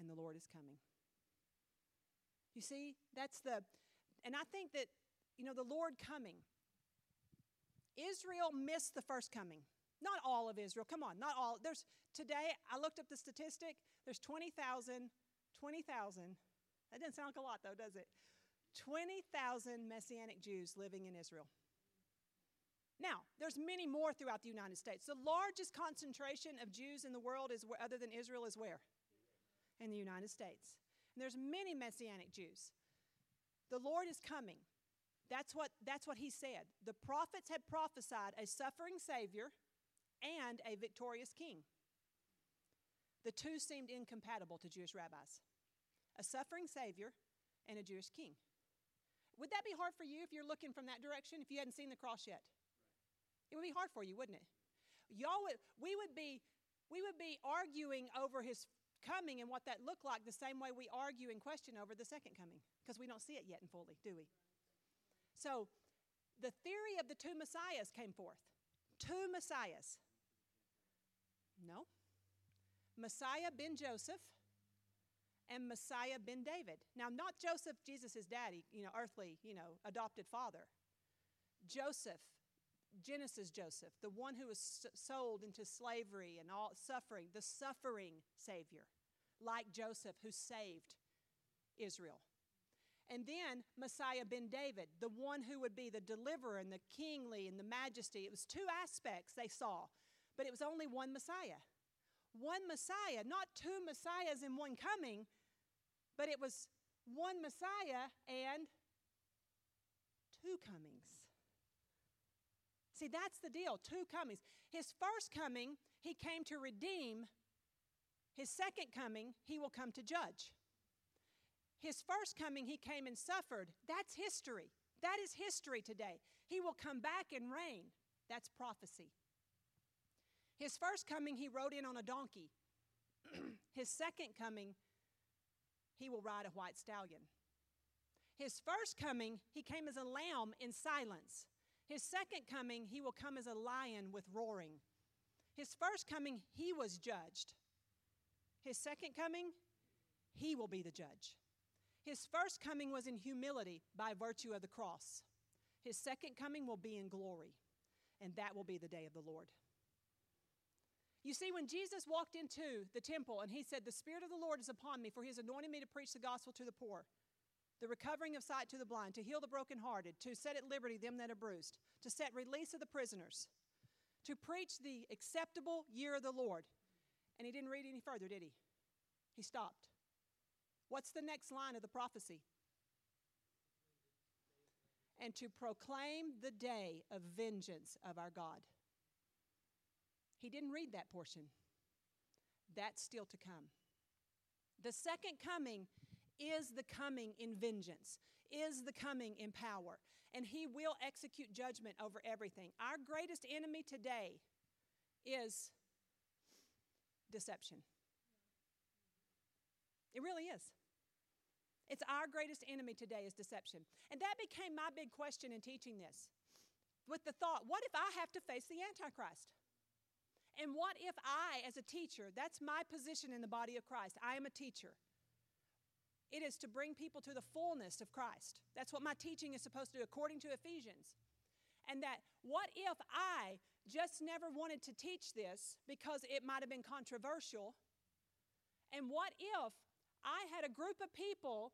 and the Lord is coming. You see, that's the, and I think that, you know, the Lord coming, Israel missed the first coming. Not all of Israel. Come on, not all. There's today, I looked up the statistic, there's 20,000, 20,000. That doesn't sound like a lot though, does it? 20,000 Messianic Jews living in Israel. Now, there's many more throughout the United States. The largest concentration of Jews in the world is where, other than Israel is where? In the United States. And there's many messianic Jews. The Lord is coming. That's what, that's what he said. The prophets had prophesied a suffering Savior and a victorious king. The two seemed incompatible to Jewish rabbis a suffering Savior and a Jewish king. Would that be hard for you if you're looking from that direction, if you hadn't seen the cross yet? It would be hard for you, wouldn't it? Y'all would, we would be, we would be arguing over his coming and what that looked like the same way we argue and question over the second coming because we don't see it yet in fully, do we? So, the theory of the two messiahs came forth. Two messiahs. No. Messiah ben Joseph and Messiah ben David. Now, not Joseph, Jesus' daddy, you know, earthly, you know, adopted father. Joseph, Genesis Joseph, the one who was sold into slavery and all suffering, the suffering Savior, like Joseph who saved Israel. And then Messiah ben David, the one who would be the deliverer and the kingly and the majesty. It was two aspects they saw, but it was only one Messiah. One Messiah, not two Messiahs in one coming, but it was one Messiah and two comings. See, that's the deal two comings. His first coming, he came to redeem. His second coming, he will come to judge. His first coming, he came and suffered. That's history. That is history today. He will come back and reign. That's prophecy. His first coming, he rode in on a donkey. His second coming, he will ride a white stallion. His first coming, he came as a lamb in silence. His second coming, he will come as a lion with roaring. His first coming, he was judged. His second coming, he will be the judge. His first coming was in humility by virtue of the cross. His second coming will be in glory, and that will be the day of the Lord. You see, when Jesus walked into the temple and he said, The Spirit of the Lord is upon me, for he has anointed me to preach the gospel to the poor, the recovering of sight to the blind, to heal the brokenhearted, to set at liberty them that are bruised, to set release of the prisoners, to preach the acceptable year of the Lord. And he didn't read any further, did he? He stopped. What's the next line of the prophecy? And to proclaim the day of vengeance of our God. He didn't read that portion. That's still to come. The second coming is the coming in vengeance, is the coming in power, and he will execute judgment over everything. Our greatest enemy today is deception. It really is. It's our greatest enemy today is deception. And that became my big question in teaching this. With the thought, what if I have to face the Antichrist? And what if I, as a teacher, that's my position in the body of Christ, I am a teacher. It is to bring people to the fullness of Christ. That's what my teaching is supposed to do, according to Ephesians. And that, what if I just never wanted to teach this because it might have been controversial? And what if I had a group of people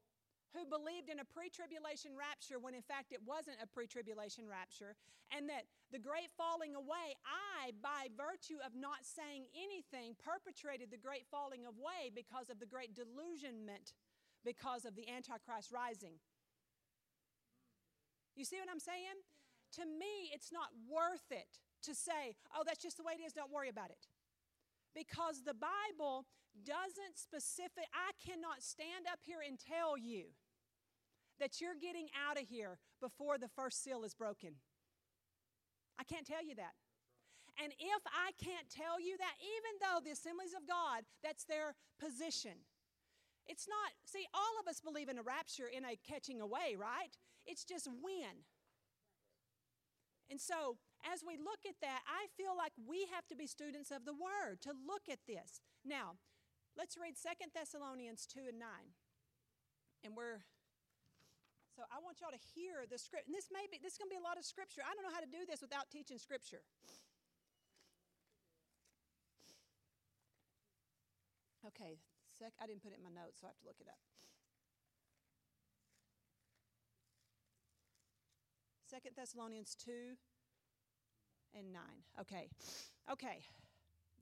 who believed in a pre tribulation rapture when in fact it wasn't a pre tribulation rapture, and that the great falling away, I, by virtue of not saying anything, perpetrated the great falling away because of the great delusionment because of the Antichrist rising. You see what I'm saying? To me, it's not worth it to say, oh, that's just the way it is, don't worry about it. Because the Bible doesn't specific, I cannot stand up here and tell you that you're getting out of here before the first seal is broken. I can't tell you that. And if I can't tell you that, even though the assemblies of God, that's their position. It's not, see, all of us believe in a rapture, in a catching away, right? It's just when. And so, as we look at that, I feel like we have to be students of the Word to look at this. Now, let's read Second Thessalonians 2 and 9. And we're so I want y'all to hear the script. And this may be this is going to be a lot of scripture. I don't know how to do this without teaching scripture. Okay, sec I didn't put it in my notes, so I have to look it up. Second Thessalonians 2 and 9. Okay. Okay.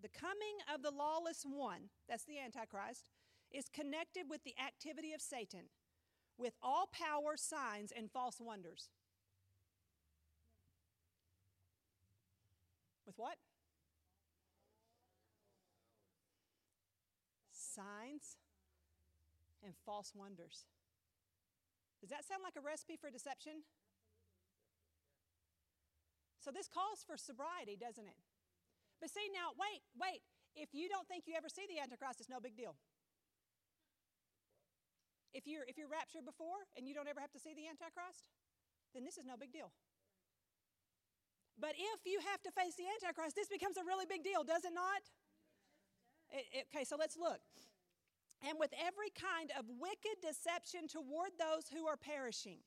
The coming of the lawless one, that's the Antichrist, is connected with the activity of Satan with all power, signs, and false wonders. With what? Signs and false wonders. Does that sound like a recipe for deception? So this calls for sobriety, doesn't it? But see, now, wait, wait. If you don't think you ever see the Antichrist, it's no big deal. If you're, if you're raptured before and you don't ever have to see the Antichrist, then this is no big deal. But if you have to face the Antichrist, this becomes a really big deal, does it not? It, it, okay, so let's look. And with every kind of wicked deception toward those who are perishing.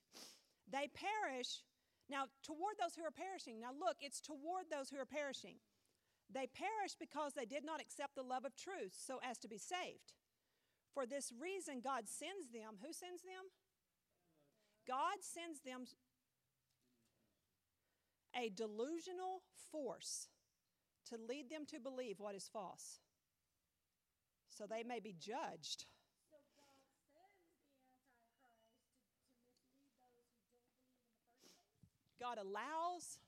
They perish. Now, toward those who are perishing. Now, look, it's toward those who are perishing. They perish because they did not accept the love of truth so as to be saved. For this reason, God sends them. Who sends them? God sends them a delusional force to lead them to believe what is false, so they may be judged. So God sends the Antichrist to, to mislead those who don't believe in the first place? God allows,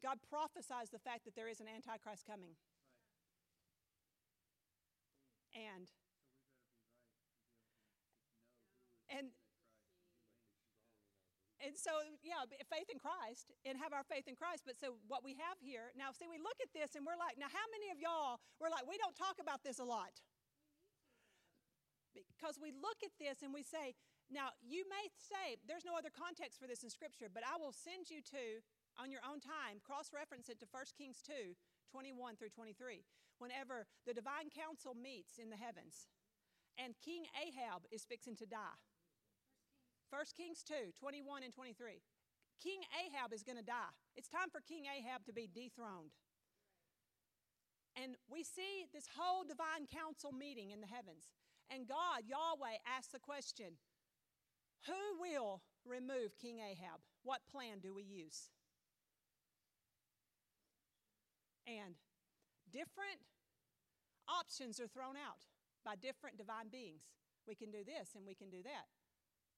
God prophesies the fact that there is an Antichrist coming. And and and so yeah faith in christ and have our faith in christ. But so what we have here now see we look at this and we're like now how many of y'all we're like we don't talk about this a lot? Because we look at this and we say now you may say there's no other context for this in scripture but i will send you to on your own time cross-reference it to 1 kings 2 21 through 23 whenever the divine council meets in the heavens and king ahab is fixing to die 1 Kings 2, 21 and 23. King Ahab is going to die. It's time for King Ahab to be dethroned. And we see this whole divine council meeting in the heavens. And God, Yahweh, asks the question Who will remove King Ahab? What plan do we use? And different options are thrown out by different divine beings. We can do this and we can do that.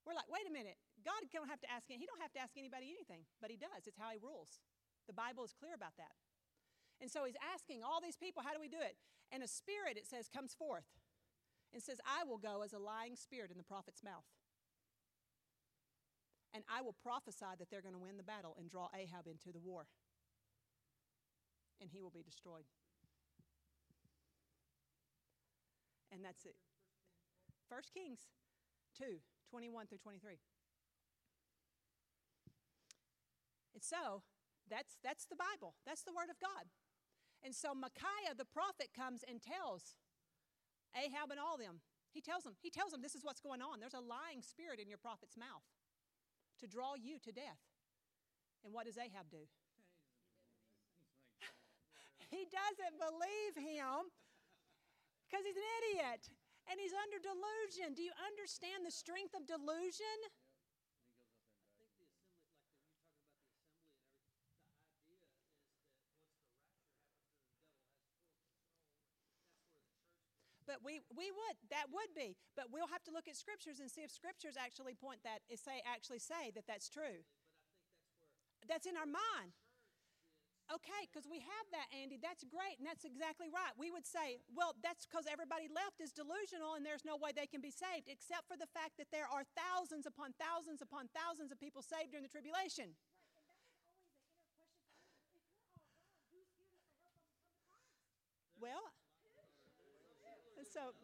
We're like, wait a minute. God don't have to ask. He don't have to ask anybody anything, but He does. It's how He rules. The Bible is clear about that. And so He's asking all these people, how do we do it? And a spirit, it says, comes forth and says, I will go as a lying spirit in the prophet's mouth. And I will prophesy that they're going to win the battle and draw Ahab into the war. And he will be destroyed. And that's it. First Kings 2 21 through 23. And so, that's, that's the Bible. That's the Word of God. And so Micaiah the prophet comes and tells Ahab and all them. He tells them, he tells them this is what's going on. There's a lying spirit in your prophet's mouth to draw you to death. And what does Ahab do? he doesn't believe him because he's an idiot and he's under delusion. Do you understand the strength of delusion? But we, we would, that would be. But we'll have to look at scriptures and see if scriptures actually point that, say, actually say that that's true. That's in our mind. Okay, because we have that, Andy. That's great, and that's exactly right. We would say, well, that's because everybody left is delusional and there's no way they can be saved, except for the fact that there are thousands upon thousands upon thousands of people saved during the tribulation. Well, so.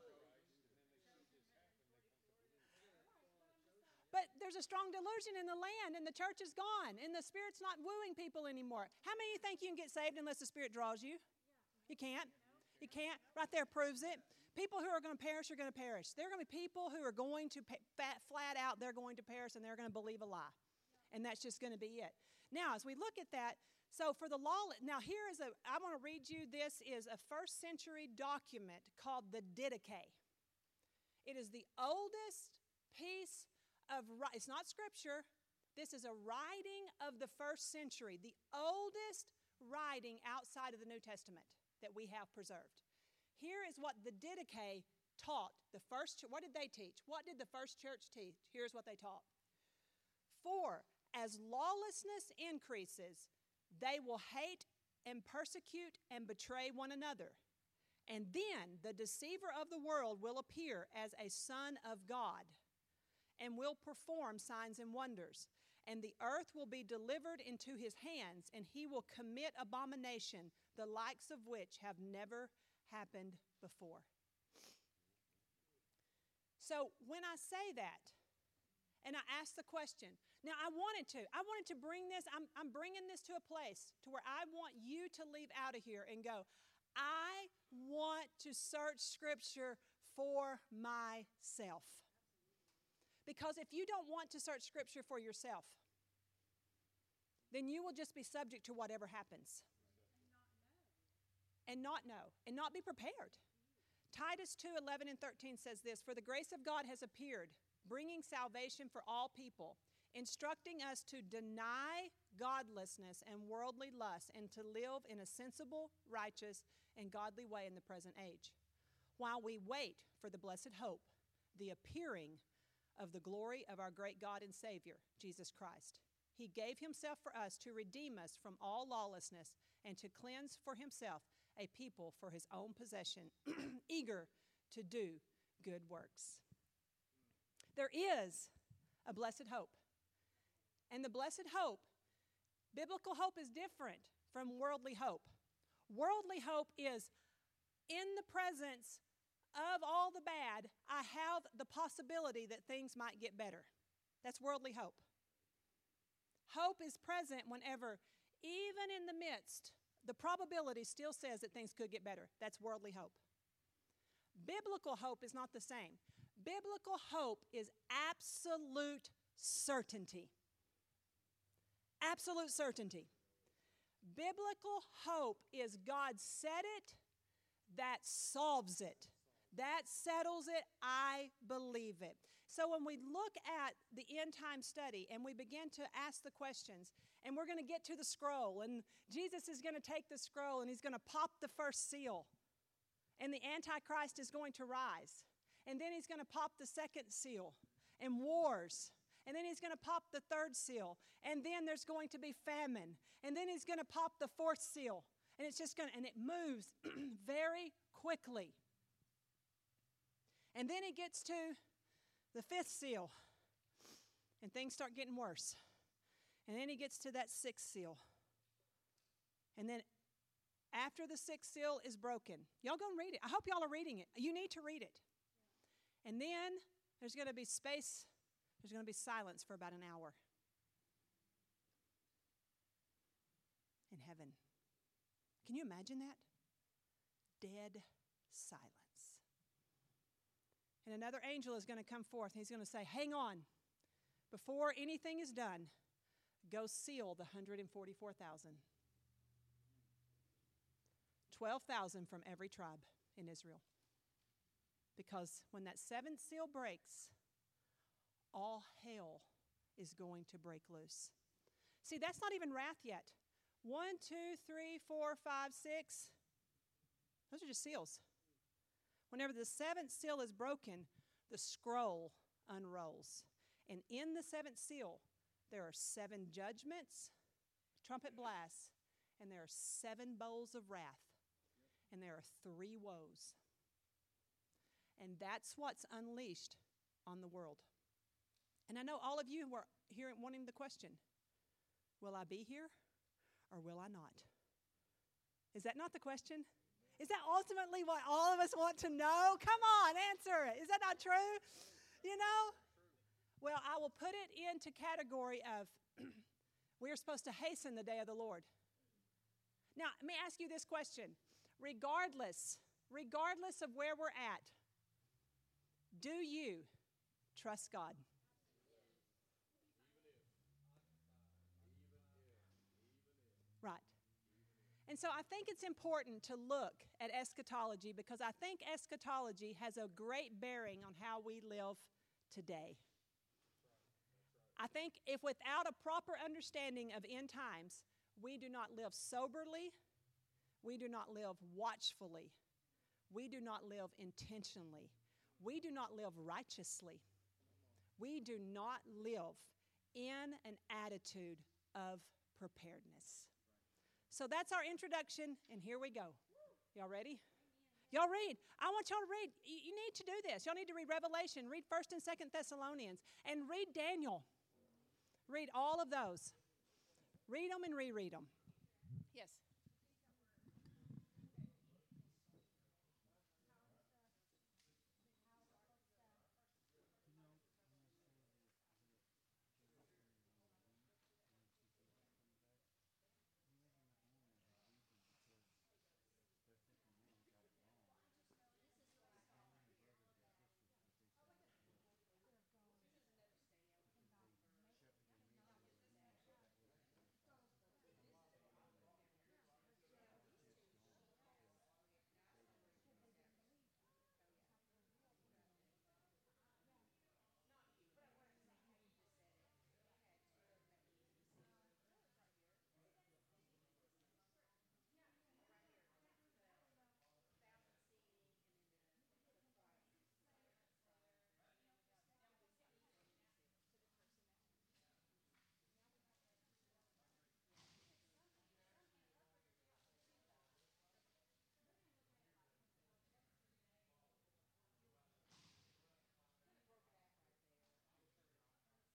But there's a strong delusion in the land, and the church is gone, and the Spirit's not wooing people anymore. How many of you think you can get saved unless the Spirit draws you? You can't. You can't. Right there proves it. People who are going to perish are going to perish. There are going to be people who are going to flat out, they're going to perish, and they're going to believe a lie. And that's just going to be it. Now, as we look at that, so for the law, now here is a, I want to read you, this is a first century document called the Didache. It is the oldest piece of it's not scripture. This is a writing of the first century the oldest writing outside of the new testament that we have preserved. Here is what the didache taught the first what did they teach? What did the first church teach? Here's what they taught. For as lawlessness increases they will hate and persecute and betray one another. And then the deceiver of the world will appear as a son of god and will perform signs and wonders. And the earth will be delivered into his hands, and he will commit abomination, the likes of which have never happened before. So when I say that, and I ask the question, now I wanted to, I wanted to bring this, I'm, I'm bringing this to a place to where I want you to leave out of here and go, I want to search Scripture for myself. Because if you don't want to search Scripture for yourself, then you will just be subject to whatever happens. And not know, and not be prepared. Titus 2 11 and 13 says this For the grace of God has appeared, bringing salvation for all people, instructing us to deny godlessness and worldly lust and to live in a sensible, righteous, and godly way in the present age, while we wait for the blessed hope, the appearing of the glory of our great God and Savior, Jesus Christ. He gave himself for us to redeem us from all lawlessness and to cleanse for himself a people for his own possession, eager to do good works. There is a blessed hope. And the blessed hope, biblical hope is different from worldly hope. Worldly hope is in the presence of all the bad, I have the possibility that things might get better. That's worldly hope. Hope is present whenever, even in the midst, the probability still says that things could get better. That's worldly hope. Biblical hope is not the same. Biblical hope is absolute certainty. Absolute certainty. Biblical hope is God said it, that solves it. That settles it. I believe it. So when we look at the end time study and we begin to ask the questions, and we're going to get to the scroll, and Jesus is going to take the scroll and he's going to pop the first seal, and the Antichrist is going to rise. And then he's going to pop the second seal, and wars. And then he's going to pop the third seal. And then there's going to be famine. And then he's going to pop the fourth seal. And it's just going to, and it moves very quickly. And then he gets to the fifth seal, and things start getting worse. And then he gets to that sixth seal. And then after the sixth seal is broken, y'all go and read it. I hope y'all are reading it. You need to read it. And then there's going to be space, there's going to be silence for about an hour in heaven. Can you imagine that? Dead silence. And another angel is going to come forth. And He's going to say, Hang on. Before anything is done, go seal the 144,000. 12,000 from every tribe in Israel. Because when that seventh seal breaks, all hell is going to break loose. See, that's not even wrath yet. One, two, three, four, five, six. Those are just seals. Whenever the seventh seal is broken, the scroll unrolls. And in the seventh seal, there are seven judgments, trumpet blasts, and there are seven bowls of wrath, and there are three woes. And that's what's unleashed on the world. And I know all of you were here wanting the question Will I be here or will I not? Is that not the question? Is that ultimately what all of us want to know? Come on, answer it. Is that not true? You know? Well, I will put it into category of we are supposed to hasten the day of the Lord. Now, let me ask you this question. Regardless, regardless of where we're at, do you trust God? Right. And so I think it's important to look at eschatology because I think eschatology has a great bearing on how we live today. I think if without a proper understanding of end times, we do not live soberly, we do not live watchfully, we do not live intentionally, we do not live righteously, we do not live in an attitude of preparedness. So that's our introduction, and here we go. Y'all ready? Y'all read. I want y'all to read. You need to do this. Y'all need to read Revelation, read 1st and 2nd Thessalonians, and read Daniel. Read all of those. Read them and reread them.